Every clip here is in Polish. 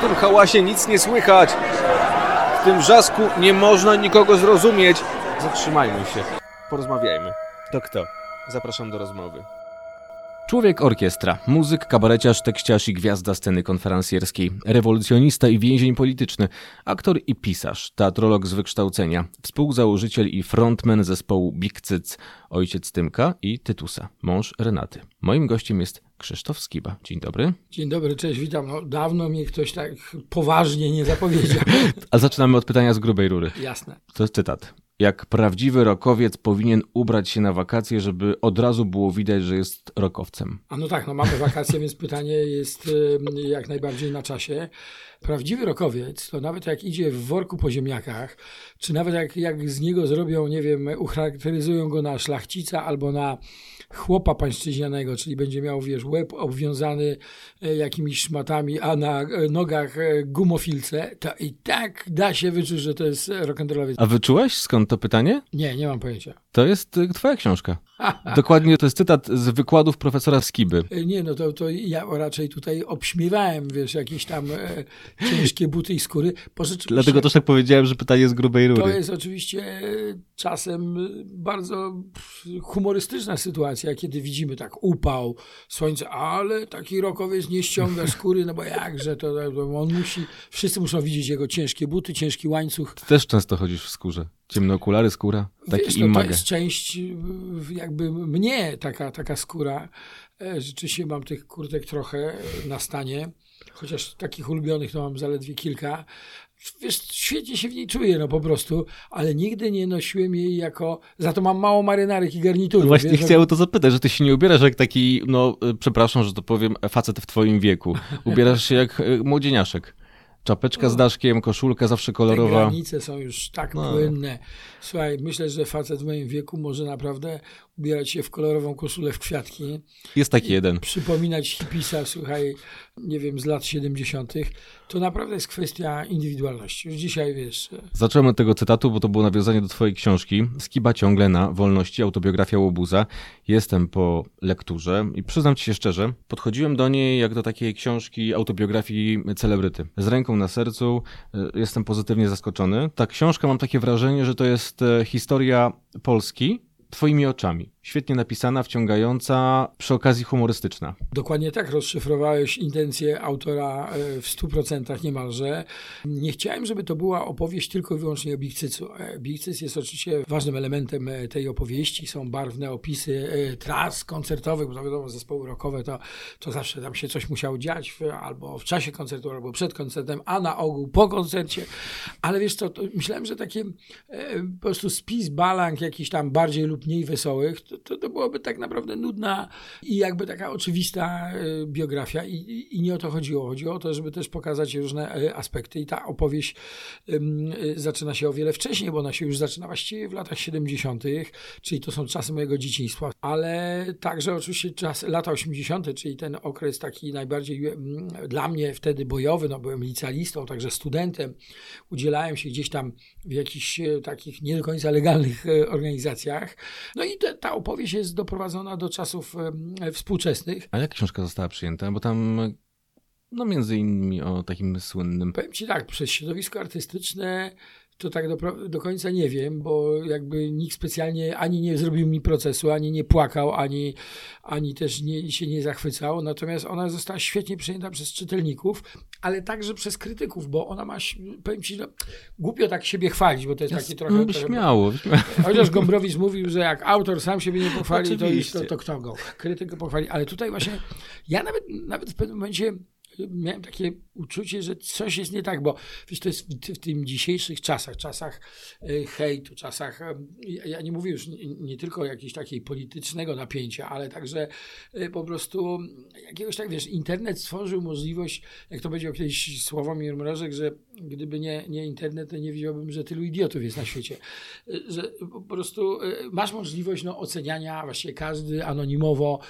W tym hałasie nic nie słychać. W tym wrzasku nie można nikogo zrozumieć. Zatrzymajmy się. Porozmawiajmy. To kto? Zapraszam do rozmowy. Człowiek orkiestra, muzyk, kabareciarz, tekściarz i gwiazda sceny konferencjerskiej, rewolucjonista i więzień polityczny, aktor i pisarz, teatrolog z wykształcenia, współzałożyciel i frontman zespołu Big Cyc, ojciec Tymka i Tytusa, mąż Renaty. Moim gościem jest Krzysztof Skiba. Dzień dobry. Dzień dobry, cześć, witam. No, dawno mnie ktoś tak poważnie nie zapowiedział. A zaczynamy od pytania z grubej rury. Jasne. To jest cytat. Jak prawdziwy rokowiec powinien ubrać się na wakacje, żeby od razu było widać, że jest rokowcem. A no tak, no mamy wakacje, więc pytanie jest jak najbardziej na czasie. Prawdziwy rokowiec to nawet jak idzie w worku po ziemniakach, czy nawet jak, jak z niego zrobią, nie wiem, ucharakteryzują go na szlachcica albo na chłopa pańszczyźnianego, czyli będzie miał, wiesz, łeb obwiązany e, jakimiś szmatami, a na e, nogach e, gumofilce, to i tak da się wyczuć, że to jest rock'n'rollowiec. A wyczułeś skąd to pytanie? Nie, nie mam pojęcia. To jest twoja książka. Dokładnie to jest cytat z wykładów profesora Skiby. Nie, no to, to ja raczej tutaj obśmiewałem, wiesz, jakieś tam e, ciężkie buty i skóry. Dlatego też tak powiedziałem, że pytanie jest grubej rury. To jest oczywiście czasem bardzo humorystyczna sytuacja, kiedy widzimy tak upał, słońce, ale taki rokowiec nie ściąga skóry, no bo jakże, to, to on musi, wszyscy muszą widzieć jego ciężkie buty, ciężki łańcuch. Ty też często chodzisz w skórze. Ciemne okulary, skóra, taki Wiesz, no, To jest część jakby mnie, taka, taka skóra. E, rzeczywiście mam tych kurtek trochę na stanie, chociaż takich ulubionych to mam zaledwie kilka. Wiesz, świetnie się w niej czuję, no po prostu, ale nigdy nie nosiłem jej jako. Za to mam mało marynarek i garniturów. Właśnie wiesz, chciałem to zapytać, że ty się nie ubierasz jak taki, no e, przepraszam, że to powiem, facet w twoim wieku. Ubierasz się jak e, młodzieniaszek. Czapeczka z daszkiem, koszulka zawsze kolorowa. Te granice są już tak no. płynne. Słuchaj, myślę, że facet w moim wieku może naprawdę ubierać się w kolorową koszulę w kwiatki. Jest taki jeden. Przypominać hipisa, słuchaj, nie wiem, z lat 70. To naprawdę jest kwestia indywidualności. Już dzisiaj wiesz. Zacząłem od tego cytatu, bo to było nawiązanie do Twojej książki. Skiba ciągle na wolności, autobiografia łobuza. Jestem po lekturze i przyznam Ci się szczerze, podchodziłem do niej jak do takiej książki autobiografii celebryty. Z ręką na sercu y, jestem pozytywnie zaskoczony. Ta książka, mam takie wrażenie, że to jest y, historia Polski, Twoimi oczami. Świetnie napisana, wciągająca, przy okazji humorystyczna. Dokładnie tak rozszyfrowałeś intencje autora e, w 100% niemalże. Nie chciałem, żeby to była opowieść tylko i wyłącznie o Bigcycu. E, Bigcyc jest oczywiście ważnym elementem e, tej opowieści. Są barwne opisy tras koncertowych, bo to wiadomo, zespoły rockowe to, to zawsze tam się coś musiało dziać albo w czasie koncertu, albo przed koncertem, a na ogół po koncercie. Ale wiesz co, myślałem, że takie po prostu spis balang jakiś tam bardziej lub mniej wesołych, to, to, byłoby tak naprawdę nudna i jakby taka oczywista e, biografia I, i nie o to chodziło. Chodziło o to, żeby też pokazać różne e, aspekty i ta opowieść e, zaczyna się o wiele wcześniej, bo ona się już zaczyna właściwie w latach 70., czyli to są czasy mojego dzieciństwa, ale także oczywiście czas, lata 80., czyli ten okres taki najbardziej dla mnie wtedy bojowy, no byłem licealistą, także studentem, udzielałem się gdzieś tam w jakichś takich nie do końca legalnych organizacjach, no i te, ta opowieść jest doprowadzona do czasów e, współczesnych. A jak książka została przyjęta? Bo tam no między innymi o takim słynnym... Powiem ci tak, przez środowisko artystyczne to tak do, do, końca nie wiem, bo jakby nikt specjalnie ani nie zrobił mi procesu, ani nie płakał, ani, ani też nie, się nie zachwycał. Natomiast ona została świetnie przyjęta przez czytelników, ale także przez krytyków, bo ona ma, powiem ci, no, głupio tak siebie chwalić, bo to jest, takie trochę... No, śmiało, trochę, Chociaż Gombrowicz mówił, że jak autor sam siebie nie pochwali, to, to, to kto go? Krytyk go pochwali. Ale tutaj właśnie ja nawet, nawet w pewnym momencie miałem takie uczucie, że coś jest nie tak, bo wiesz, to jest w, w tym dzisiejszych czasach, czasach e, hejtu, czasach, e, ja nie mówię już nie, nie tylko jakiegoś takiego politycznego napięcia, ale także e, po prostu jakiegoś tak, wiesz, internet stworzył możliwość, jak to powiedział kiedyś Sławomir Mrożek, że gdyby nie, nie internet, to nie wiedziałbym, że tylu idiotów jest na świecie. Że po prostu masz możliwość no, oceniania właściwie każdy anonimowo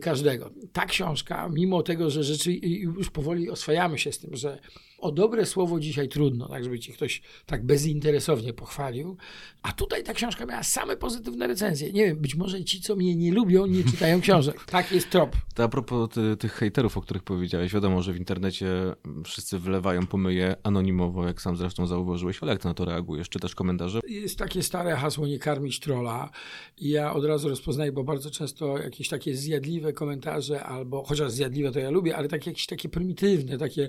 każdego. Ta książka, mimo tego, że rzeczy już powoli oswajamy się z tym, że O dobre słowo dzisiaj trudno, tak żeby ci ktoś tak bezinteresownie pochwalił. A tutaj ta książka miała same pozytywne recenzje. Nie wiem, być może ci, co mnie nie lubią, nie czytają książek. Tak jest trop. To a propos ty, tych hejterów, o których powiedziałeś, wiadomo, że w internecie wszyscy wlewają pomyje anonimowo, jak sam zresztą zauważyłeś, ale jak ty na to reagujesz? Czytasz komentarze? Jest takie stare hasło nie karmić trola i ja od razu rozpoznaję, bo bardzo często jakieś takie zjadliwe komentarze albo, chociaż zjadliwe to ja lubię, ale takie jakieś takie prymitywne, takie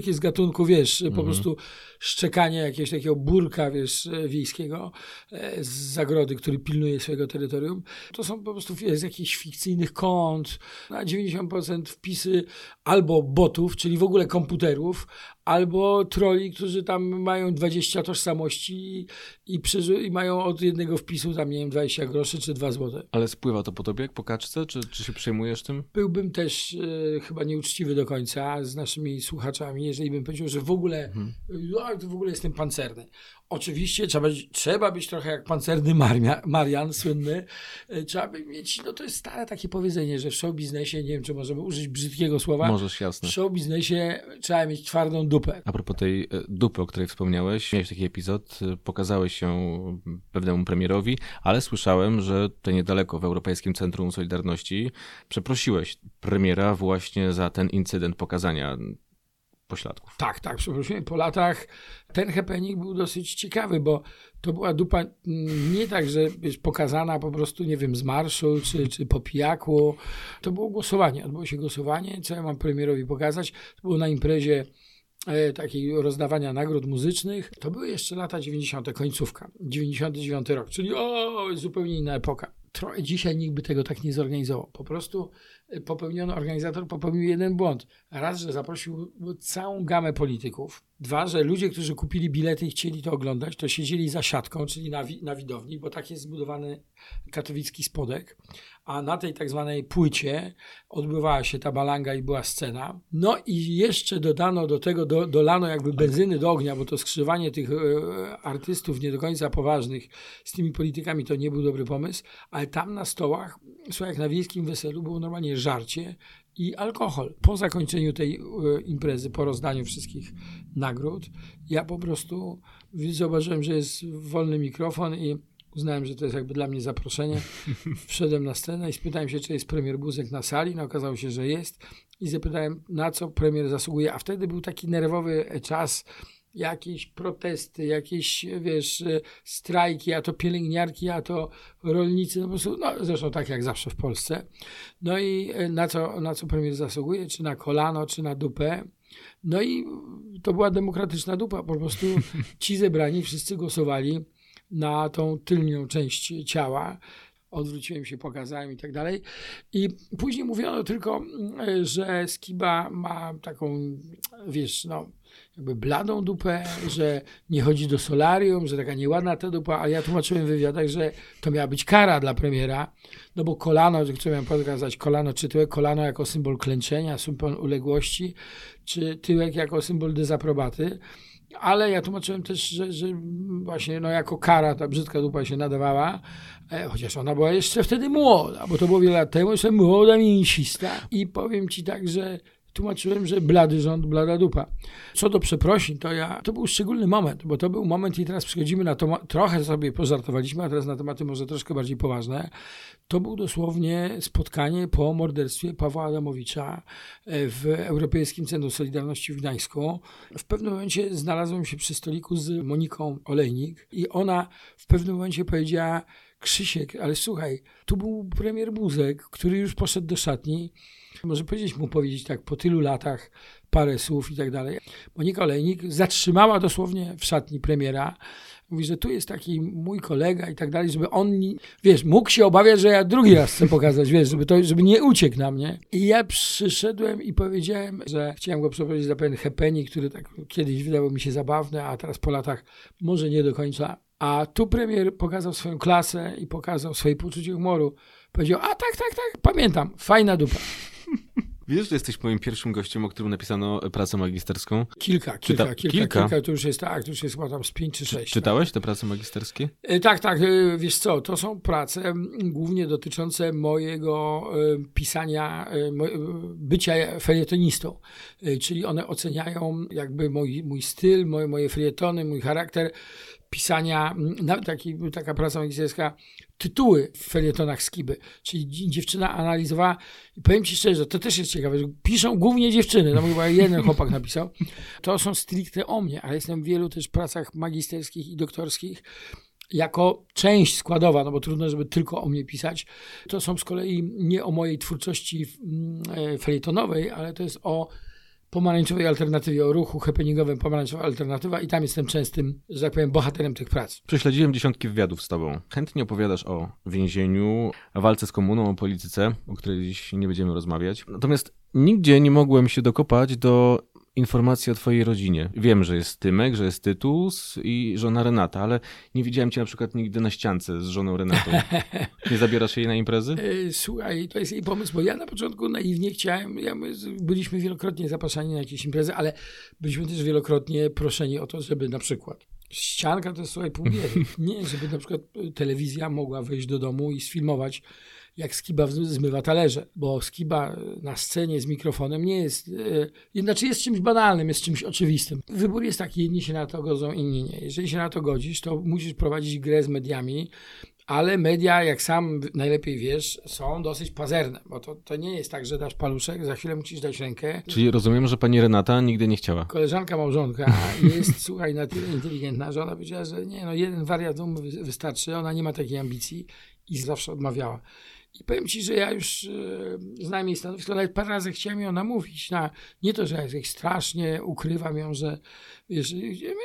takie z gatunku, wiesz, po prostu szczekanie jakiegoś takiego burka, wiesz, wiejskiego e, z zagrody, który pilnuje swojego terytorium. To są po prostu z jakichś fikcyjnych kont, na 90% wpisy albo botów, czyli w ogóle komputerów, albo troli, którzy tam mają 20 tożsamości i, przeży- i mają od jednego wpisu tam, nie wiem, 20 groszy czy 2 złote. Ale spływa to po tobie jak po kaczce? Czy, czy się przejmujesz tym? Byłbym też e, chyba nieuczciwy do końca z naszymi słuchaczami, jeżeli bym powiedział, że w ogóle, mhm. no, w ogóle jestem pancerny. Oczywiście trzeba być, trzeba być trochę jak pancerny Maria, Marian, słynny. E, trzeba by mieć, no to jest stare takie powiedzenie, że w show biznesie, nie wiem czy możemy użyć brzydkiego słowa. Możesz, jasne. W show biznesie trzeba mieć twardą dupę. A propos tej e, dupy, o której wspomniałeś, miałeś taki epizod, e, pokazałeś się pewnemu premierowi, ale słyszałem, że to niedaleko w Europejskim Centrum Solidarności przeprosiłeś premiera właśnie za ten incydent pokazania pośladków. Tak, tak, przepraszam. Po latach ten happening był dosyć ciekawy, bo to była dupa nie tak, że pokazana po prostu, nie wiem, z marszu czy, czy po pijaku. To było głosowanie. Odbyło się głosowanie. Co ja mam premierowi pokazać? To było na imprezie e, takiej rozdawania nagród muzycznych. To były jeszcze lata 90., końcówka, 99 rok, czyli o, zupełnie inna epoka. Trochę dzisiaj nikt by tego tak nie zorganizował. Po prostu popełniono, organizator popełnił jeden błąd. Raz, że zaprosił całą gamę polityków. Dwa, że ludzie, którzy kupili bilety i chcieli to oglądać, to siedzieli za siatką, czyli na, wi na widowni, bo tak jest zbudowany katowicki spodek. A na tej tak zwanej płycie odbywała się ta balanga i była scena. No i jeszcze dodano do tego, do, dolano jakby benzyny do ognia, bo to skrzywanie tych e, artystów nie do końca poważnych z tymi politykami to nie był dobry pomysł, ale tam na stołach, słuchaj, jak na wiejskim weselu było normalnie żarcie i alkohol. Po zakończeniu tej e, imprezy, po rozdaniu wszystkich nagród, ja po prostu zobaczyłem, że jest wolny mikrofon i uznałem, że to jest jakby dla mnie zaproszenie. Wszedłem na scenę i spytałem się, czy jest premier Buzek na sali. No okazało się, że jest. I zapytałem, na co premier zasługuje. A wtedy był taki nerwowy czas, jakieś protesty, jakieś, wiesz, strajki, a to pielęgniarki, a to rolnicy, no po prostu, no zresztą tak jak zawsze w Polsce. No i e, na co, na co premier zasługuje, czy na kolano, czy na dupę. No i to była demokratyczna dupa, po prostu ci zebrani wszyscy głosowali na tą tylnią część ciała, odwróciłem się, pokazałem i tak dalej. I później mówiono tylko, e, że Skiba ma taką, wiesz, no, jakby bladą dupę, że nie chodzi do solarium, że taka nieładna ta dupa, a ja tłumaczyłem w wywiadach, że to miała być kara dla premiera, no bo kolano, co miałem pokazać, kolano czy tyłek, kolano jako symbol klęczenia, symbol uległości, czy tyłek jako symbol dezaprobaty. Ale ja tłumaczyłem też, że, że właśnie no, jako kara ta brzydka dupa się nadawała, e, chociaż ona była jeszcze wtedy młoda, bo to było wiele lat temu, jeszcze młoda, mięsista. I powiem ci tak, że tłumaczyłem, że blady rząd, blada dupa. Co do przeprosin, to ja, to był szczególny moment, bo to był moment i teraz przechodzimy na to, trochę sobie pożartowaliśmy, a teraz na tematy może troszkę bardziej poważne. To był dosłownie spotkanie po morderstwie Pawła Adamowicza e, w Europejskim Centrum Solidarności w Gdańsku. W pewnym momencie znalazłem się przy stoliku z Moniką Olejnik i ona w pewnym momencie powiedziała, Krzysiek, ale słuchaj, tu był premier Buzek, który już poszedł do szatni. Może powiedzieć mu powiedzieć tak po tylu latach parę słów i tak dalej. Monika Olejnik zatrzymała dosłownie w szatni premiera. Mówi, że tu jest taki mój kolega i tak dalej, żeby on, wiesz, mógł się obawiać, że ja drugi raz chcę pokazać, wiesz, żeby, to, żeby nie uciekł na mnie. I ja przyszedłem i powiedziałem, że chciałem go przeprowadzić za pewien happening, który tak kiedyś wydawał mi się zabawny, a teraz po latach może nie do końca a tu premier pokazał swoją klasę i pokazał swoje poczucie humoru. Powiedział, a tak, tak, tak, pamiętam, fajna dupa. Wiesz, że jesteś moim pierwszym gościem, o którym napisano pracę magisterską? Kilka, kilka, Czyta... kilka, kilka, kilka. To już jest tak, to już jest chyba tam z pięć czy sześć. Czytałeś tak. te prace magisterskie? E, tak, tak. E, wiesz co, to są prace głównie dotyczące mojego e, pisania, bycia felietonistą. Czyli one oceniają jakby mój, mój styl, moje, moje felietony, mój charakter pisania, taki, taka praca magisterska, tytuły w felietonach Skiby. Czyli dziewczyna analizowała i powiem Ci szczerze, to też jest ciekawe, piszą głównie dziewczyny, no chyba jeden chłopak napisał. To są stricte o mnie, ale jestem w wielu też pracach magisterskich i doktorskich jako część składowa, no bo trudno, żeby tylko o mnie pisać. To są z kolei nie o mojej twórczości e, felietonowej, ale to jest o pomarańczowej alternatywie, o ruchu happeningowym pomarańczowa alternatywa i tam jestem częstym, że tak powiem, bohaterem tych prac. Prześledziłem dziesiątki wywiadów z tobą. Chętnie opowiadasz o więzieniu, walce z komuną, o polityce, o której dziś nie będziemy rozmawiać. Natomiast nigdzie nie mogłem się dokopać do informacji o twojej rodzinie. Wiem, że jest Tymek, że jest Tytus i żona Renata, ale nie widziałem cię na przykład nigdy na ściance z żoną Renatą. Nie zabierasz jej na imprezy? E, słuchaj, to jest jej pomysł, bo ja na początku naiwnie chciałem, ja, byliśmy wielokrotnie zapraszani na jakieś imprezy, ale byliśmy też wielokrotnie proszeni o to, żeby na przykład ścianka to jest słuchaj pół Nie, żeby na przykład telewizja mogła wejść do domu i sfilmować jak Skiba zmywa talerze, bo Skiba na scenie z mikrofonem nie jest, e, znaczy jest czymś banalnym, jest czymś oczywistym. Wybór jest taki, jedni się na to godzą, inni nie. Jeżeli się na to godzisz, to musisz prowadzić grę z mediami, ale media, jak sam najlepiej wiesz, są dosyć pazerne, bo to, to nie jest tak, że dasz paluszek, za chwilę musisz dać rękę. Czyli rozumiem, że pani Renata nigdy nie chciała. Koleżanka małżonka jest, słuchaj, na tyle inteligentna, że ona powiedziała, że nie, no jeden wariat wystarczy, ona nie ma takiej ambicji i zawsze odmawiała. I powiem ci, że ja już e, znam jej stanowisko, nawet parę razy chciałem ją namówić na, nie to, że ja strasznie ukrywam ją, że wiesz,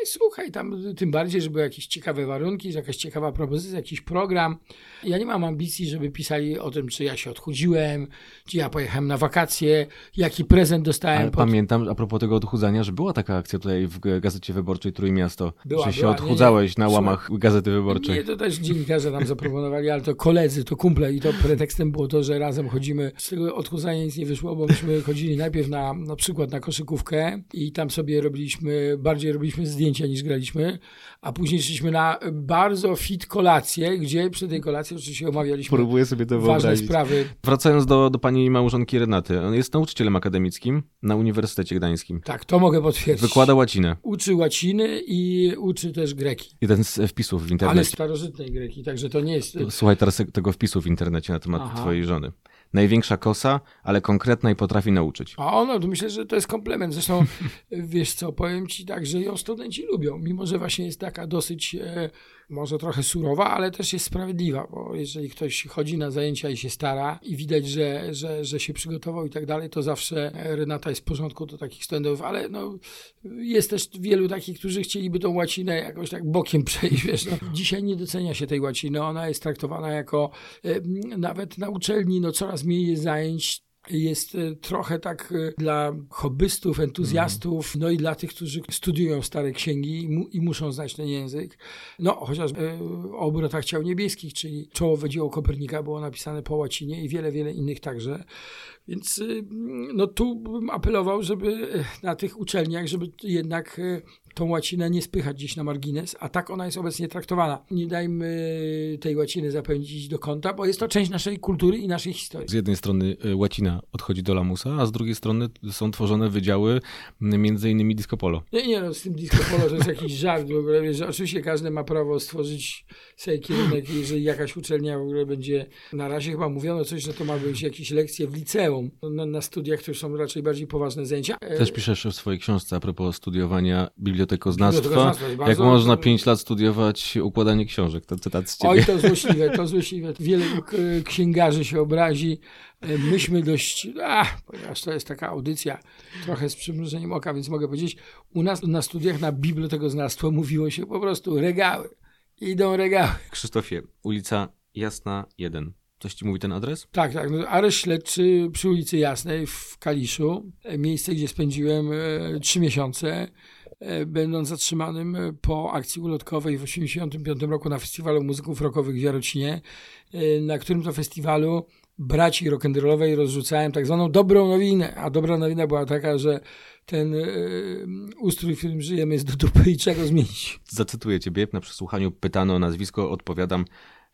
słuchaj, tam tym bardziej, że były jakieś ciekawe warunki, jakaś ciekawa propozycja, jakiś program. Ja nie mam ambicji, żeby pisali o tym, czy ja się odchudziłem, czy ja pojechałem na wakacje, jaki prezent dostałem. Ale pod... Pamiętam, a propos tego odchudzania, że była taka akcja tutaj w Gazecie Wyborczej Trójmiasto, była, że się była, odchudzałeś nie, nie. na łamach Gazety Wyborczej. Nie, to też dziennikarze nam zaproponowali, ale to koledzy, to kumple i to pretekstem było to, że razem chodzimy. Z tego odchudzania nic nie wyszło, bo myśmy chodzili najpierw na, na przykład na koszykówkę i tam sobie robiliśmy bardziej robiliśmy zdjęcia niż graliśmy, a później szliśmy na bardzo fit kolację, gdzie przy tej kolacji oczywiście omawialiśmy Próbuję sobie to ważne sprawy. Wracając do, do pani małżonki Renaty, on jest nauczycielem akademickim na Uniwersytecie Gdańskim. Tak, to mogę potwierdzić. Wykłada łacinę. Uczy łaciny i uczy też greki. Jeden z wpisów w internecie. Ale starożytnej greki, także to nie jest... Słuchaj teraz tego wpisu w internecie na temat Aha. twojej żony największa kosa, ale konkretna i potrafi nauczyć. A ono, to myślę, że to jest komplement. Zresztą, wiesz co, powiem ci tak, że ją studenci lubią, mimo że właśnie jest taka dosyć e, może trochę surowa, ale też jest sprawiedliwa, bo jeżeli ktoś chodzi na zajęcia i się stara i widać, że, że, że się przygotował i tak dalej, to zawsze Renata jest w porządku do takich studentów, ale no, jest też wielu takich, którzy chcieliby tą łacinę jakoś tak bokiem przejść, wiesz, no. Dzisiaj nie docenia się tej łaciny, ona jest traktowana jako e, nawet na uczelni, no coraz jest zajęć, jest e, trochę tak e, dla hobbystów, entuzjastów, no i dla tych, którzy studiują stare księgi i, mu, i muszą znać ten język. No, chociaż e, o obrotach ciał niebieskich, czyli czołowe dzieło Kopernika było napisane po łacinie i wiele, wiele innych także. Więc no tu bym apelował, żeby na tych uczelniach, żeby jednak tą łacinę nie spychać gdzieś na margines, a tak ona jest obecnie traktowana. Nie dajmy tej łaciny zapędzić do kąta, bo jest to część naszej kultury i naszej historii. Z jednej strony y, łacina odchodzi do lamusa, a z drugiej strony są tworzone wydziały między innymi disco polo. Nie, nie no, z tym disco polo to jest jakiś żart w ogóle, że oczywiście każdy ma prawo stworzyć sobie kierunek, jeżeli jakaś uczelnia w ogóle będzie, na razie chyba mówiono coś, że to ma być jakieś lekcje w liceum, na, na studiach to już są raczej bardziej poważne zajęcia. Też piszesz w swojej książce a propos studiowania biblioteki bibliotekoznawstwa. Jak można pięć lat studiować układanie książek? To cytat z ciebie. Oj, to złośliwe, to złośliwe. Wiele księgarzy się obrazi. E, myśmy dość, a, ponieważ to jest taka audycja trochę z przymrużeniem oka, więc mogę powiedzieć, u nas na studiach na bibliotekoznawstwo mówiło się po prostu regały. Idą regały. Krzysztofie, ulica Jasna 1. Coś ci mówi ten adres? Tak, tak. No, areszt śledczy przy ulicy Jasnej w Kaliszu. E, miejsce, gdzie spędziłem e, trzy miesiące. E, będąc zatrzymanym e, po akcji ulotkowej w 1985 roku na Festiwalu Muzyków Rockowych w Jarocinie, e, na którym to festiwalu braci rock'n'rollowej rozrzucałem tak zwaną dobrą nowinę, a dobra nowina była taka, że ten y, ustrój, w którym żyjemy jest do dupy i czego zmienić. Zacytuję ciebie, na przesłuchaniu pytano o nazwisko, odpowiadam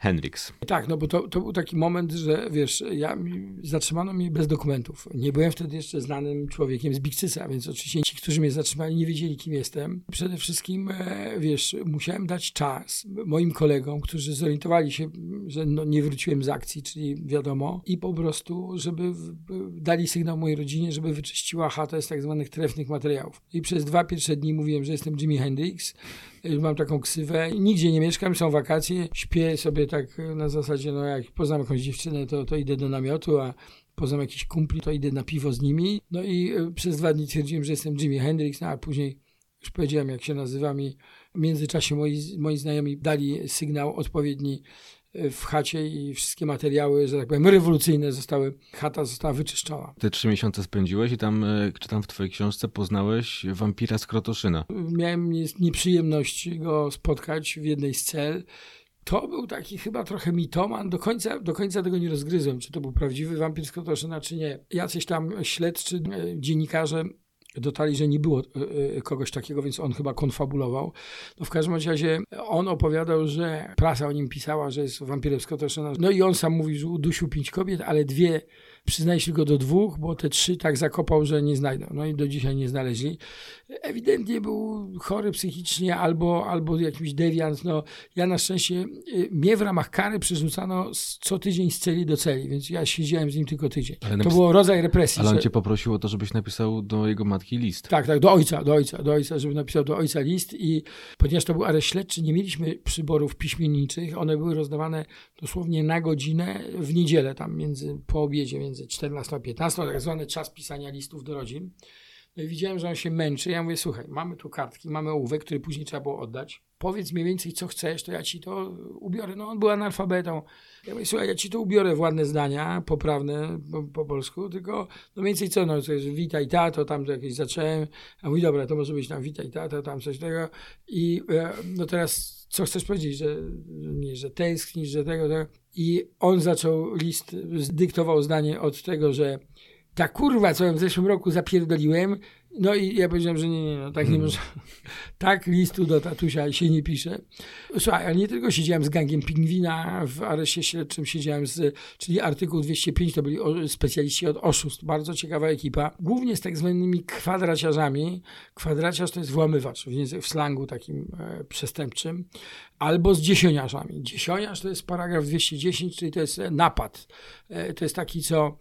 Hendrix. Tak, no bo to, to był taki moment, że wiesz, ja zatrzymano mnie bez dokumentów. Nie byłem wtedy jeszcze znanym człowiekiem z Bikcysa, więc oczywiście ci, którzy mnie zatrzymali, nie wiedzieli, kim jestem. Przede wszystkim, e, wiesz, musiałem dać czas moim kolegom, którzy zorientowali się, że no, nie wróciłem z akcji, czyli wiadomo, i po prostu, żeby dali sygnał mojej rodzinie, żeby wyczyściła chatę z tak zwanych trefnych materiałów. I przez dwa pierwsze dni mówiłem, że jestem Jimi Hendrix, mam taką ksywę, nigdzie nie mieszkam, są wakacje, śpię sobie tak na zasadzie, no jak poznam jakąś dziewczynę, to, to idę do namiotu, a poznam jakiś kumpli, to idę na piwo z nimi. No i e, przez dwa dni twierdziłem, że jestem Jimi Hendrix, no a później już powiedziałem, jak się nazywam i w międzyczasie moi, moi znajomi dali sygnał odpowiedni w chacie i wszystkie materiały, że tak powiem, rewolucyjne zostały, chata została wyczyszczona. Te trzy miesiące spędziłeś i tam, e, czytam w twojej książce, poznałeś wampira z Krotoszyna. Miałem nieprzyjemność go spotkać w jednej z cel. To był taki chyba trochę mitoman. Do końca, do końca tego nie rozgryzłem, czy to był prawdziwy wampir z Krotoszyna, czy nie. Jacyś tam śledczy, e, dziennikarze dotarli, że nie było e, e, kogoś takiego, więc on chyba konfabulował. No w każdym razie on opowiadał, że prasa o nim pisała, że jest wampirem z No i on sam mówi, że udusił pięć kobiet, ale dwie Przyznaje się go do dwóch, bo te trzy tak zakopał, że nie znajdą. No i do dzisiaj nie znaleźli. Ewidentnie był chory psychicznie albo, albo jakiś dewiant. No, ja na szczęście, y, mnie w ramach kary przerzucano co tydzień z celi do celi, więc ja siedziałem z nim tylko tydzień. Ale to było rodzaj represji. Ale on że... cię poprosił o to, żebyś napisał do jego matki list. Tak, tak, do ojca, do ojca, do ojca, żeby napisał do ojca list i ponieważ to był areszt śledczy, nie mieliśmy przyborów piśmienniczych, one były rozdawane dosłownie na godzinę w niedzielę, tam między, po obiedzie, między 14 a 15, tak zwany czas pisania listów do rodzin. No i widziałem, że on się męczy. Ja mówię, słuchaj, mamy tu kartki, mamy ołówek, który później trzeba było oddać. Powiedz mniej więcej, co chcesz, to ja ci to ubiorę. No on był analfabetą. Ja mówię, słuchaj, ja ci to ubiorę w ładne zdania, poprawne po, po polsku, tylko no mniej więcej co, no to jest witaj tato, tam to jakieś zacząłem. A mówi, dobra, to może być tam witaj tato, tam coś tego. I e, no teraz co chcesz powiedzieć, że, nie, że tęsknisz, że tego, tego. I on zaczął list, zdyktował zdanie od tego, że ta kurwa, co ja w zeszłym roku zapierdoliłem, no i ja powiedziałem, że nie, nie, no, tak nie hmm. można. tak listu do tatusia się nie pisze. Słuchaj, ale nie tylko siedziałem z gangiem pingwina w areszcie śledczym, siedziałem z, czyli artykuł 205, to byli specjaliści od oszustw, bardzo ciekawa ekipa, głównie z tak zwanymi kwadraciarzami. Kwadraciarz to jest włamywacz w, w slangu takim e, przestępczym, albo z dziesioniarzami. Dziesioniarz to jest paragraf 210, czyli to jest napad. E, to jest taki, co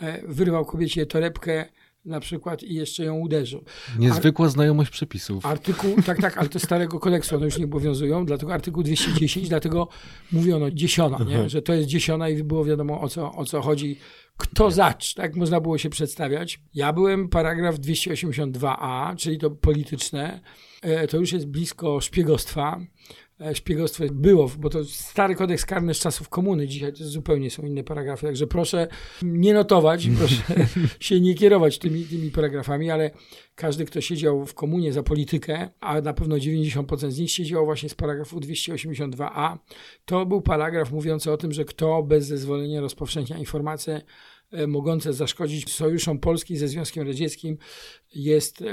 e, wyrwał kobiecie torebkę, na przykład i jeszcze ją uderzył. Niezwykła Ar znajomość przepisów. Artykuł, tak, tak, ale to starego kodeksu one już nie obowiązują, dlatego artykuł 210, dlatego mówiono dziesiona, nie? że to jest dziesiona i było wiadomo o co, o co chodzi. Kto zacz, tak można było się przedstawiać. Ja byłem paragraf 282a, czyli to polityczne. E, to już jest blisko szpiegostwa. E, szpiegostwo było, bo to stary kodeks karny z czasów komuny, dzisiaj to zupełnie są inne paragrafy, także proszę nie notować, proszę się nie kierować tymi, tymi paragrafami, ale każdy, kto siedział w komunie za politykę, a na pewno 90% z nich siedziało właśnie z paragrafu 282a, to był paragraf mówiący o tym, że kto bez zezwolenia rozpowszechnia informacje E, mogące zaszkodzić sojuszom Polski ze Związkiem Radzieckim jest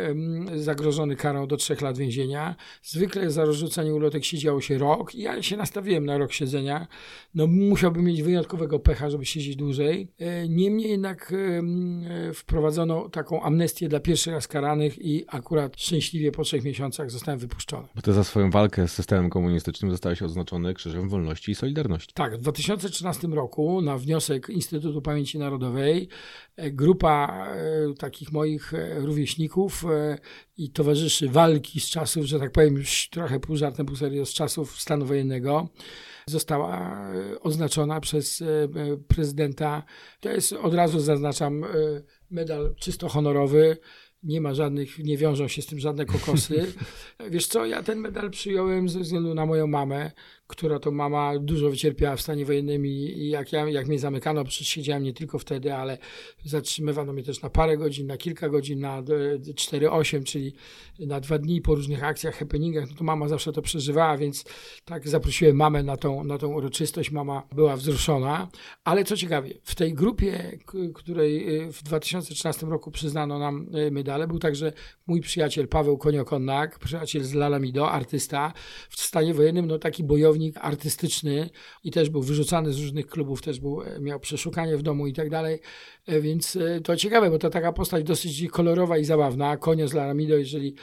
zagrożony karą do trzech lat więzienia. Zwykle za rozrzucanie ulotek siedziało się rok i ja się nastawiłem na rok siedzenia. No musiałbym mieć wyjątkowego pecha, żeby siedzieć dłużej. E, niemniej jednak wprowadzono taką amnestię dla pierwszy raz karanych i akurat szczęśliwie po trzech miesiącach zostałem wypuszczony. Bo ty za swoją walkę z systemem komunistycznym zostałeś odznaczony Krzyżem Wolności i Solidarności. Tak, w 2013 roku na wniosek Instytutu Pamięci Narodowej. E, grupa e, takich moich e, rówieśników i towarzyszy walki z czasów, że tak powiem, już trochę pół żartem, pół serio, z czasów stanu wojennego została oznaczona przez prezydenta. To jest, od razu zaznaczam, medal czysto honorowy nie ma żadnych, nie wiążą się z tym żadne kokosy. Wiesz co, ja ten medal przyjąłem ze względu na moją mamę, która to mama dużo wycierpiała w stanie wojennym i, jak, ja, jak mnie zamykano, przecież siedziałem nie tylko wtedy, ale zatrzymywano mnie też na parę godzin, na kilka godzin, na 4-8, czyli na dwa dni po różnych akcjach, happeningach, no to mama zawsze to przeżywała, więc tak zaprosiłem mamę na tą, na tą uroczystość, mama była wzruszona, ale co ciekawie, w tej grupie, której y, w 2013 roku przyznano nam y, medale, był także mój przyjaciel Paweł Koniokonnak, przyjaciel z Lalamido, artysta w stanie wojennym, no taki bojowy pracownik artystyczny i też był wyrzucany z różnych klubów, też był, e, miał przeszukanie w domu i tak dalej, więc e, to ciekawe, bo to taka postać dosyć kolorowa i zabawna. Konio z Lalamido, jeżeli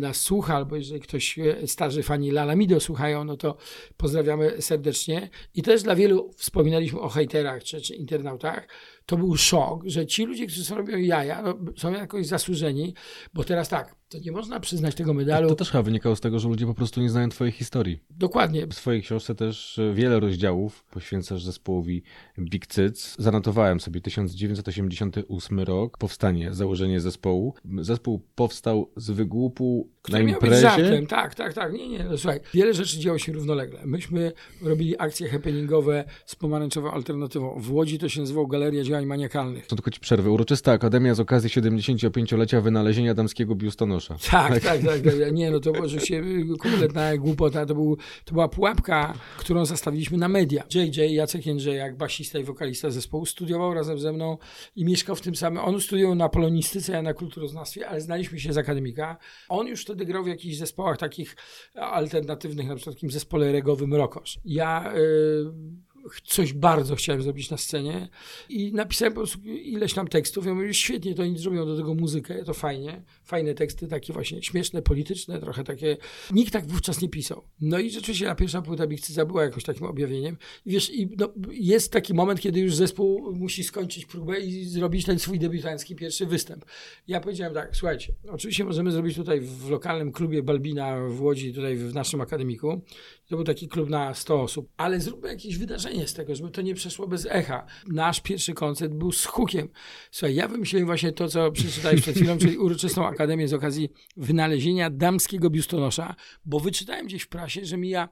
nas słucha, albo jeżeli ktoś, starzy fani Lalamido słuchają, no to pozdrawiamy serdecznie. I też dla wielu wspominaliśmy o hejterach czy, czy internautach, to był szok, że ci ludzie, którzy robią jaja, no, są jakoś zasłużeni, bo teraz tak, to nie można przyznać tego medalu. To też chyba wynikało z tego, że ludzie po prostu nie znają twojej historii. Dokładnie. W swojej książce też e, wiele rozdziałów poświęcasz zespołowi Big Cyc. Zanotowałem sobie 1988 rok, powstanie, założenie zespołu. Zespół powstał z wygłupu Który na imprezie. Miał być żartem. Tak, tak, tak. Nie, nie, no, słuchaj, wiele rzeczy działo się równolegle. Myśmy robili akcje happeningowe z pomarańczową alternatywą. W Łodzi to się nazywało Galeria Działań Maniakalnych. To tylko ci przerwę. Uroczysta Akademia z okazji 75-lecia wynalezienia damskiego biustonosza. Tak, tak, tak. tak, tak. Nie, no to było rzeczywiście kompletna głupota. To, był, to była pułapka, którą zastawiliśmy na media. JJ, Jacek Jędrzejak, basista i wokalista zespołu, studiował razem ze mną i mieszkał w tym samym... On studiował na polonistyce, ja na kulturoznawstwie, ale znaliśmy się z akademika. On już wtedy grał w jakichś zespołach takich alternatywnych, na przykład takim zespole regowym Rokosz. Ja... Yy coś bardzo chciałem zrobić na scenie i napisałem po prostu ileś tam tekstów. Ja mówię, świetnie, to oni zrobią do tego muzykę, to fajnie. Fajne teksty, takie właśnie śmieszne, polityczne, trochę takie. Nikt tak wówczas nie pisał. No i rzeczywiście ta pierwsza płyta Bikcyza była jakoś takim objawieniem. I wiesz, i no, jest taki moment, kiedy już zespół musi skończyć próbę i zrobić ten swój debiutancki pierwszy występ. Ja powiedziałem tak, słuchajcie, oczywiście możemy zrobić tutaj w lokalnym klubie Balbina w Łodzi, tutaj w naszym akademiku. To był taki klub na 100 osób, ale zróbmy jakieś wydarzenie z tego, żeby to nie przeszło bez echa. Nasz pierwszy koncert był z hukiem. Słuchaj, ja wymyśliłem właśnie to, co przeczytałeś przed chwilą, czyli uroczystą akademię z okazji wynalezienia damskiego biustonosza, bo wyczytałem gdzieś w prasie, że mija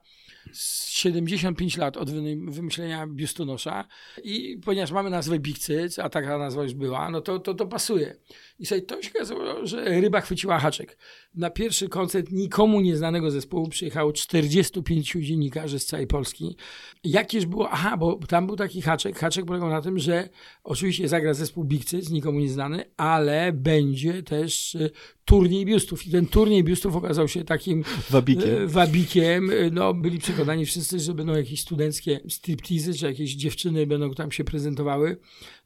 75 lat od wymyślenia biustonosza i ponieważ mamy nazwę Big Cyc, a taka nazwa już była, no to, to, to pasuje. I sobie to się okazało, że ryba chwyciła haczek. Na pierwszy koncert nikomu nieznanego zespołu przyjechało 45 dziennikarzy z całej Polski. Jakież było, aha, bo tam był taki haczek. Haczek polegał na tym, że oczywiście zagra zespół Big Cyc, nikomu nieznany, ale będzie też turniej biustów. I ten turniej biustów okazał się takim wabikiem. E, wabikiem. No, byli przekonani wszyscy, że będą jakieś studenckie striptizy, czy jakieś dziewczyny będą tam się prezentowały.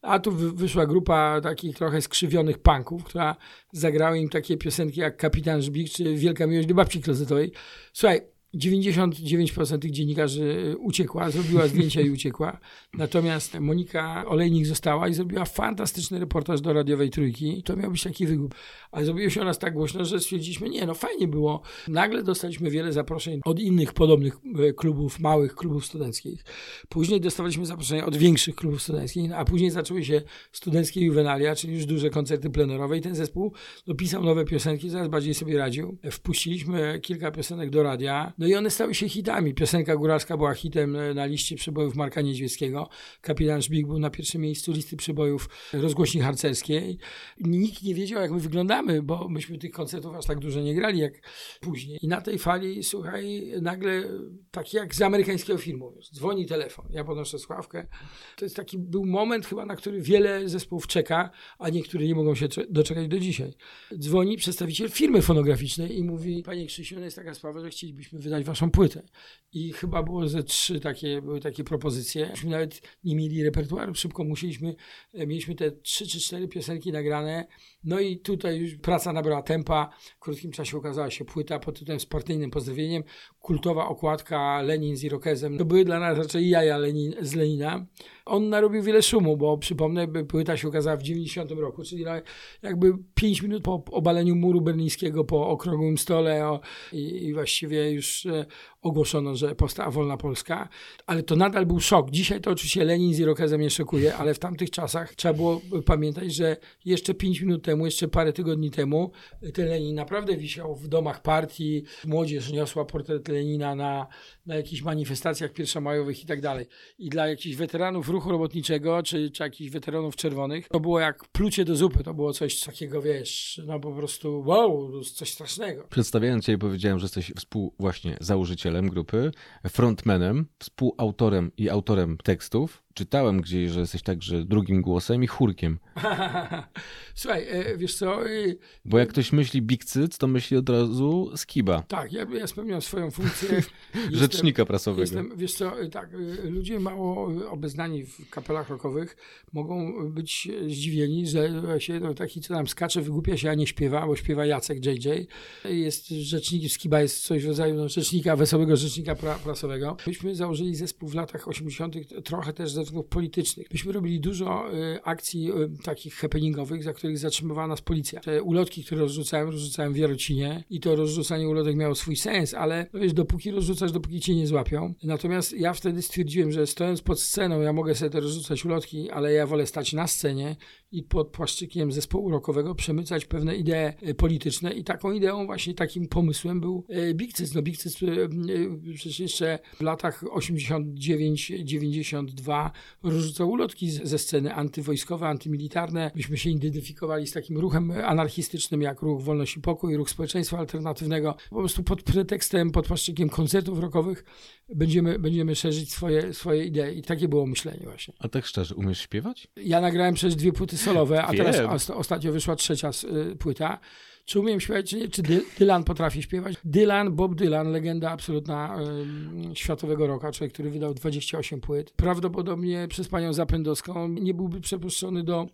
A tu wyszła grupa takich trochę skrzywionych punków, która zagrała im takie piosenki jak Kapitan Żbik, czy Wielka Miłość do Babci Klozetowej. Słuchaj, 99% tych dziennikarzy uciekła, zrobiła zdjęcia i uciekła. Natomiast Monika Olejnik została i zrobiła fantastyczny reportaż do radiowej trójki. To miał być taki wygłup. Ale zrobiło się o nas tak głośno, że stwierdziliśmy, nie, no fajnie było. Nagle dostaliśmy wiele zaproszeń od innych podobnych e, klubów, małych klubów studenckich. Później dostawaliśmy zaproszenia od większych klubów studenckich, a później zaczęły się studenckie juwenalia, czyli już duże koncerty plenerowe i ten zespół dopisał nowe piosenki, zaraz bardziej sobie radził. Wpuściliśmy kilka piosenek do radia no i one stały się hitami. Piosenka góralska była hitem e, na liście przebojów Marka Niedźwieckiego. Kapitan Szbik był na pierwszym miejscu listy przebojów rozgłośni harcerskiej. Nikt nie wiedział, jak my wyglądamy, bo myśmy tych koncertów aż tak dużo nie grali jak później. I na tej fali, słuchaj, nagle tak jak z amerykańskiego filmu. Dzwoni telefon, ja podnoszę słuchawkę. To jest taki był moment chyba, na który wiele zespołów czeka, a niektóre nie mogą się doczekać do dzisiaj. Dzwoni przedstawiciel firmy fonograficznej i mówi, panie Krzysiu, jest taka sprawa, że chcielibyśmy wydać waszą płytę. I chyba było ze trzy takie, były takie propozycje. Myśmy nawet nie mieli repertuaru, szybko musieliśmy, e, mieliśmy te trzy czy cztery piosenki nagrane. No i tutaj już praca nabrała tempa. W krótkim czasie ukazała się płyta pod tytułem Sportyjnym Pozdrowieniem. Kultowa okładka Lenin z Irokezem. To były dla nas raczej jaja Lenin, z Lenina on narobił wiele szumu, bo przypomnę, płyta się ukazała w 90 roku, czyli jakby 5 minut po obaleniu muru berlińskiego, po okrągłym stole o, i, i, właściwie już e, ogłoszono, że powstała wolna Polska, ale to nadal był szok. Dzisiaj to oczywiście Lenin z Irokezem mnie szokuje, ale w tamtych czasach trzeba było pamiętać, że jeszcze pięć minut temu, jeszcze parę tygodni temu ten Lenin naprawdę wisiał w domach partii, młodzież niosła portret Lenina na, na jakichś manifestacjach pierwszomajowych i tak dalej. I dla jakichś weteranów ruchu robotniczego, czy, czy jakichś weteranów czerwonych, to było jak plucie do zupy, to było coś takiego, wiesz, no po prostu wow, coś strasznego. Przedstawiając Cię powiedziałem, że jesteś współ właśnie założycielem grupy, frontmanem, współautorem i autorem tekstów. Czytałem gdzieś, że jesteś także drugim głosem i chórkiem. Słuchaj, e, wiesz co... E, Bo jak ktoś myśli Big Cyc, to myśli od razu Skiba. Tak, ja, ja spełniam swoją funkcję. Rzecznika prasowego. Jestem, wiesz co, e, tak, ludzie mało obeznani w kapelach rockowych mogą być zdziwieni, że się no, taki, co tam skacze, wygłupia się, a nie śpiewa, bo śpiewa Jacek JJ. Jest rzecznik, Skiba jest coś w rodzaju no, rzecznika, wesołego rzecznika pra, prasowego. Myśmy założyli zespół w latach 80., trochę też ze względów politycznych. Myśmy robili dużo y, akcji y, takich happeningowych, za których zatrzymywała nas policja. Te ulotki, które rozrzucałem, rozrzucałem w Jarocinie i to rozrzucanie ulotek miało swój sens, ale no wiesz, dopóki rozrzucasz, dopóki cię nie złapią. Natomiast ja wtedy stwierdziłem, że stojąc pod sceną, ja mogę sobie te rozrzucać ulotki, ale ja wolę stać na scenie i pod płaszczykiem zespołu rockowego przemycać pewne idee y, polityczne i taką ideą, właśnie takim pomysłem był Bigcyc. No Bigcyc przecież jeszcze w latach 89-92 rozrzucał ulotki ze sceny antywojskowe, antymilitarne. Myśmy się identyfikowali z takim ruchem anarchistycznym, jak ruch Wolność i Pokój, ruch społeczeństwa alternatywnego. Po prostu pod pretekstem, pod płaszczykiem koncertów rockowych będziemy, będziemy szerzyć swoje, swoje idee. I takie było myślenie właśnie. A tak szczerze, umiesz śpiewać? Ja nagrałem przez dwie płyty solowe, a teraz ostatnio wyszła trzecia y, płyta czy umiem śpiewać, czy nie, czy Dylan potrafi śpiewać. Dylan, Bob Dylan, legenda absolutna y, światowego rocka, człowiek, który wydał 28 płyt. Prawdopodobnie przez panią Zapędowską nie byłby przepuszczony do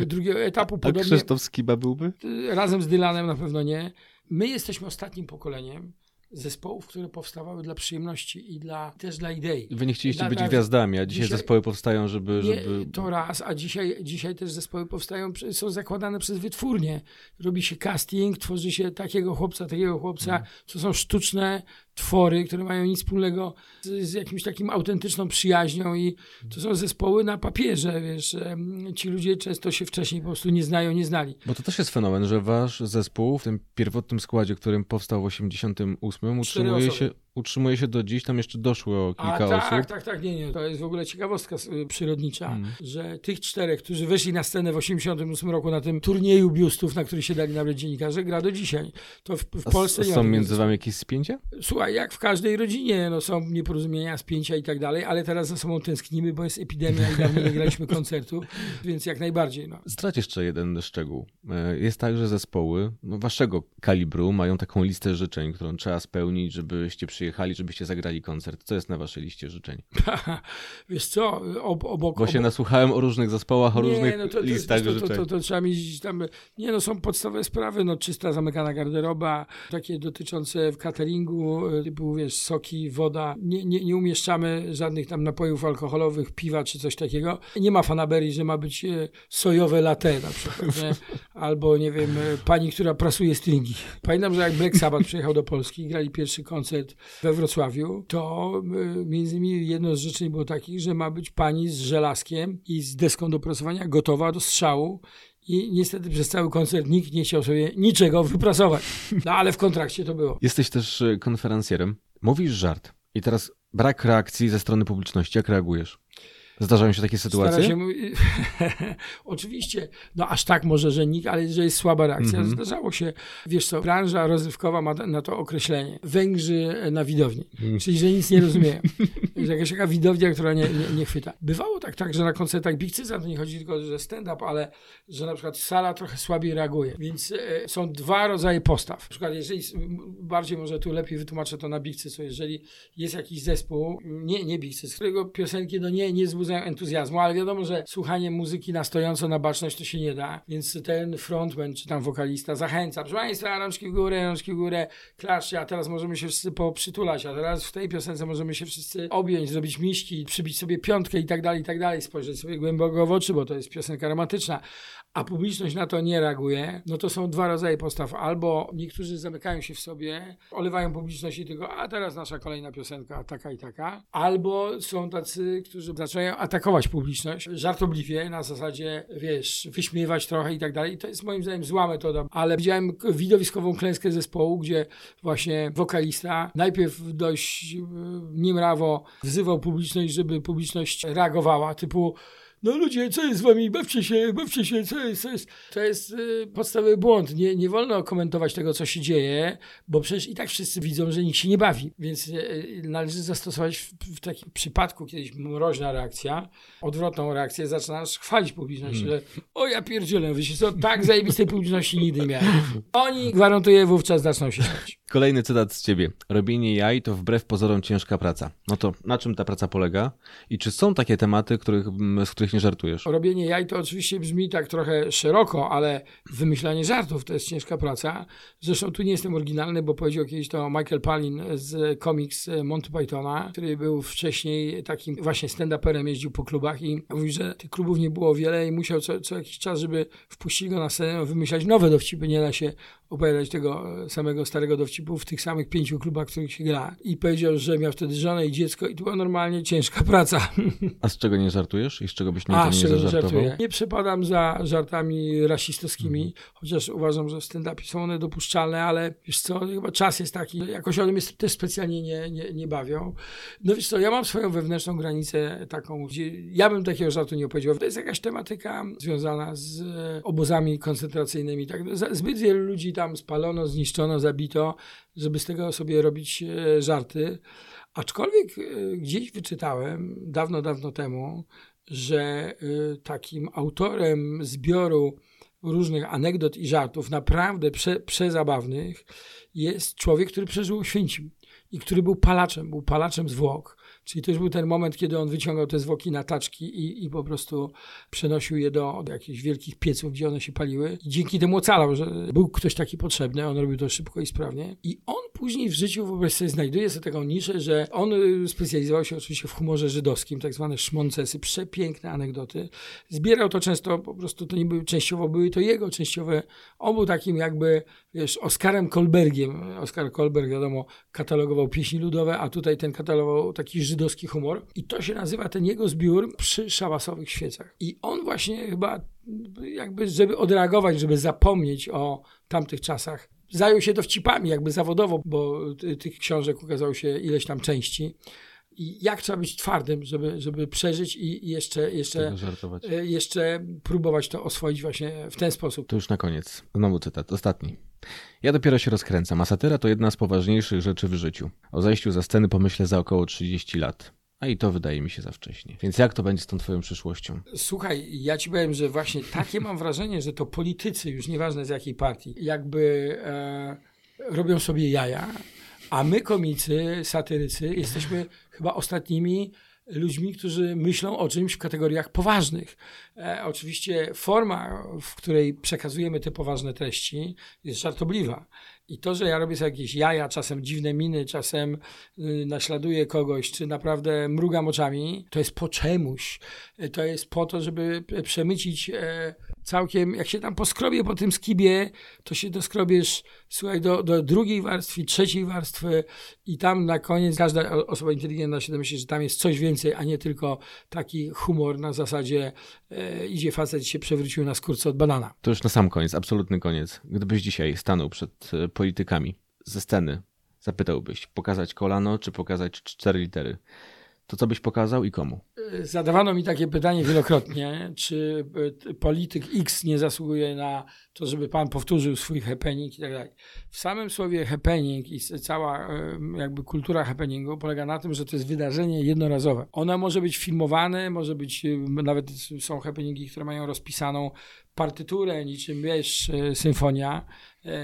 y, drugiego etapu. Podobnie, A Krzysztof Skiba byłby? Y, razem z Dylanem na pewno nie. My jesteśmy ostatnim pokoleniem, zespołów, które powstawały dla przyjemności i dla, też dla idei. Wy nie chcieliście dla, być dla, gwiazdami, a dzisiaj, dzisiaj, zespoły powstają, żeby... żeby... Nie, to raz, a dzisiaj, dzisiaj też zespoły powstają, są zakładane przez wytwórnie. Robi się casting, tworzy się takiego chłopca, takiego chłopca, hmm. to są sztuczne twory, które mają nic wspólnego z, z jakimś takim autentyczną przyjaźnią i to są zespoły na papierze, wiesz, ci ludzie często się wcześniej po prostu nie znają, nie znali. Bo to też jest fenomen, że wasz zespół w tym pierwotnym składzie, którym powstał w 88 utrzymuje się utrzymuje się do dziś, tam jeszcze doszło kilka A, tak, osób. Tak, tak, tak, nie, nie, to jest w ogóle ciekawostka y, przyrodnicza, hmm. że tych czterech, którzy weszli na scenę w 88 roku na tym turnieju biustów, na który się dali nawet dziennikarze, gra do dzisiaj. To w, w Polsce nie Są między wami jakieś spięcia? Słuchaj, jak w każdej rodzinie, no są nieporozumienia, spięcia i tak dalej, ale teraz za sobą tęsknimy, bo jest epidemia i dawno nie graliśmy koncertu, więc jak najbardziej. No. Zdradź jeszcze jeden szczegół. E, jest tak, że zespoły no, waszego kalibru mają taką listę życzeń, którą trzeba spełnić, żebyście przyjechali przyjechali, żebyście zagrali koncert. Co jest na waszej liście życzeń? Wiesz co, ob, obok... Bo się nasłuchałem o różnych zespołach, o nie, różnych no to, listach to, życzeń. To, to, to, trzeba mieć tam... Nie no, są podstawowe sprawy, no czysta zamykana garderoba, takie dotyczące w cateringu, typu wiesz, soki, woda. Nie, nie, nie umieszczamy żadnych tam napojów alkoholowych, piwa czy coś takiego. Nie ma fanaberii, że ma być e, sojowe latte na przykład, nie? Albo, nie wiem, e, pani, która prasuje stringi. Pamiętam, że jak Black Sabbath przyjechał do Polski i grali pierwszy koncert we Wrocławiu, to y, między innymi jedno z życzeń było takich, że ma być pani z żelazkiem i z deską do prasowania gotowa do strzału i niestety przez cały koncert nikt nie chciał sobie niczego wyprasować. No ale w kontrakcie to było. Jesteś też y, konferencjerem. Mówisz żart. I teraz brak reakcji ze strony publiczności. Jak reagujesz? Zdarzają się takie sytuacje? Się... Oczywiście, no aż tak może, że nikt, ale że jest słaba reakcja. Mm -hmm. Zdarzało się, wiesz co, branża rozrywkowa ma na to określenie. Węgrzy na widowni, mm. czyli że nic nie rozumieją. że jakaś taka widownia, która nie, nie, nie, chwyta. Bywało tak, tak, że na koncertach Big Cyza to nie chodzi tylko, że stand-up, ale że na przykład sala trochę słabiej reaguje. Więc e, są dwa rodzaje postaw. Na przykład, jeżeli, bardziej może tu lepiej wytłumaczę to na Big Cycu, jeżeli jest jakiś zespół, nie, nie Big Cyc, którego piosenki no nie, nie wzbudzają entuzjazmu, ale wiadomo, że słuchanie muzyki na stojąco na baczność to się nie da, więc ten frontman czy tam wokalista zachęca, proszę Państwa, rączki w górę, rączki w górę, klaszcie, a teraz możemy się wszyscy poprzytulać, a teraz w tej piosence możemy się wszyscy objąć, zrobić miśki, przybić sobie piątkę i tak dalej, i tak dalej, spojrzeć sobie głęboko w oczy, bo to jest piosenka romantyczna, a publiczność na to nie reaguje, no to są dwa rodzaje postaw. Albo niektórzy zamykają się w sobie, olewają publiczność i tylko, a teraz nasza kolejna piosenka taka i taka. Albo są tacy, którzy zaczynają atakować publiczność żartobliwie, na zasadzie, wiesz, wyśmiewać trochę i tak dalej. I to jest moim zdaniem zła metoda. Ale widziałem widowiskową klęskę zespołu, gdzie właśnie wokalista najpierw dość e, niemrawo wzywał publiczność, żeby publiczność reagowała, typu no ludzie, co jest z wami, bawcie się, bawcie się, co jest, co jest. To jest y, podstawowy błąd. Nie, nie wolno komentować tego, co się dzieje, bo przecież i tak wszyscy widzą, że nikt się nie bawi. Więc y, należy zastosować w, w takim przypadku kiedyś mroźna reakcja, odwrotną reakcję, zaczynasz chwalić publiczność, hmm. że o ja pierdzielę, wy się co, tak zajebistej publiczności nigdy nie miałem. Oni, gwarantuję, wówczas zaczną się śmiać. Kolejny cytat z ciebie. Robienie jaj to wbrew pozorom ciężka praca. No to na czym ta praca polega? I czy są takie tematy, których, z których nie żartujesz? Robienie jaj to oczywiście brzmi tak trochę szeroko, ale wymyślanie żartów to jest ciężka praca. Zresztą tu nie jestem oryginalny, bo powiedział kiedyś to Michael Palin z komiks Monty Pythona, który był wcześniej takim właśnie stand-uperem, jeździł po klubach i mówił, że tych klubów nie było wiele i musiał co, co jakiś czas, żeby wpuścili go na scenę, wymyślać nowe dowcipy. Nie da się opowiadać tego samego starego dowcipu w tych samych pięciu klubach, w których się gra. I powiedział, że miał wtedy żonę i dziecko i to była normalnie ciężka praca. A z czego nie żartujesz? I z czego byś nie, A, nie, nie żartuję? Nie przepadam za żartami rasistowskimi, mhm. chociaż uważam, że w stand-upie są one dopuszczalne, ale wiesz co, chyba czas jest taki, jakoś one mnie też specjalnie nie, nie, nie bawią. No wiesz co, ja mam swoją wewnętrzną granicę taką, gdzie ja bym takiego żartu nie opowiedział. To jest jakaś tematyka związana z obozami koncentracyjnymi. Tak, zbyt wielu ludzi tam spalono, zniszczono, zabito, żeby z tego sobie robić e, żarty. Aczkolwiek e, gdzieś wyczytałem dawno, dawno temu, że e, takim autorem zbioru różnych anegdot i żartów, naprawdę prze, przezabawnych, jest człowiek, który przeżył Święcim i który był palaczem, był palaczem zwłok. Czyli to już był ten moment, kiedy on wyciągał te zwłoki na taczki i, i po prostu przenosił je do, do jakichś wielkich pieców, gdzie one się paliły. I dzięki temu ocalał, że był ktoś taki potrzebny, on robił to szybko i sprawnie. I on później w życiu wobec sobie znajduje sobie taką niszę, że on y, specjalizował się oczywiście w humorze żydowskim, tak zwane szmoncesy, przepiękne anegdoty. Zbierał to często, po prostu to nie były, częściowo były to jego częściowe. On był takim jakby, wiesz, Oskarem Kolbergiem. Oskar Kolberg, wiadomo, katalogował pieśni ludowe, a tutaj ten katalogował taki żydowski humor. I to się nazywa ten jego zbiór przy szałasowych świecach. I on właśnie chyba jakby, żeby odreagować, żeby zapomnieć o tamtych czasach, zajął się dowcipami jakby zawodowo, bo tych książek ukazało się ileś tam części. I jak trzeba być twardym, żeby, żeby przeżyć i jeszcze, jeszcze, e, jeszcze próbować to oswoić właśnie w ten sposób. To już na koniec. Znowu cytat, ostatni. Ja dopiero się rozkręcam, a satyra to jedna z poważniejszych rzeczy w życiu. O zajściu za sceny pomyślę za około 30 lat. A i to wydaje mi się za wcześnie. Więc jak to będzie z tą twoją przyszłością? Słuchaj, ja ci powiem, że właśnie takie mam wrażenie, że to politycy, już nieważne z jakiej partii, jakby e, robią sobie jaja, a my komicy, satyrycy jesteśmy chyba ostatnimi ludźmi, którzy myślą o czymś w kategoriach poważnych. E, oczywiście forma, w której przekazujemy te poważne treści, jest żartobliwa. I to, że ja robię sobie jakieś jaja, czasem dziwne miny, czasem y, naśladuję kogoś, czy naprawdę mrugam oczami, to jest po czemuś. E, to jest po to, żeby przemycić e, całkiem, jak się tam poskrobie po tym skibie, to się doskrobiesz, słuchaj, do, do drugiej warstwy, trzeciej warstwy i tam na koniec każda osoba inteligentna się domyśli, że tam jest coś więcej, a nie tylko taki humor na zasadzie e, idzie facet się przewrócił na skórce od banana. To już na sam koniec, absolutny koniec. Gdybyś dzisiaj stanął przed e, politykami ze sceny, zapytałbyś, pokazać kolano czy pokazać cztery litery? To co byś pokazał i komu? Zadawano mi takie pytanie wielokrotnie, czy e, polityk X nie zasługuje na to, żeby pan powtórzył swój happening i tak dalej. W samym słowie happening i cała e, jakby kultura happeningu polega na tym, że to jest wydarzenie jednorazowe. Ono może być filmowane, może być, nawet są happeningi, które mają rozpisaną partyturę, niczym wiesz, symfonia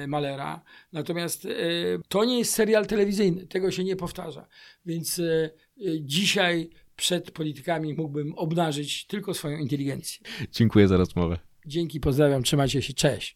Malera. Natomiast to nie jest serial telewizyjny, tego się nie powtarza. Więc dzisiaj przed politykami mógłbym obnażyć tylko swoją inteligencję. Dziękuję za rozmowę. Dzięki, pozdrawiam, trzymajcie się, cześć.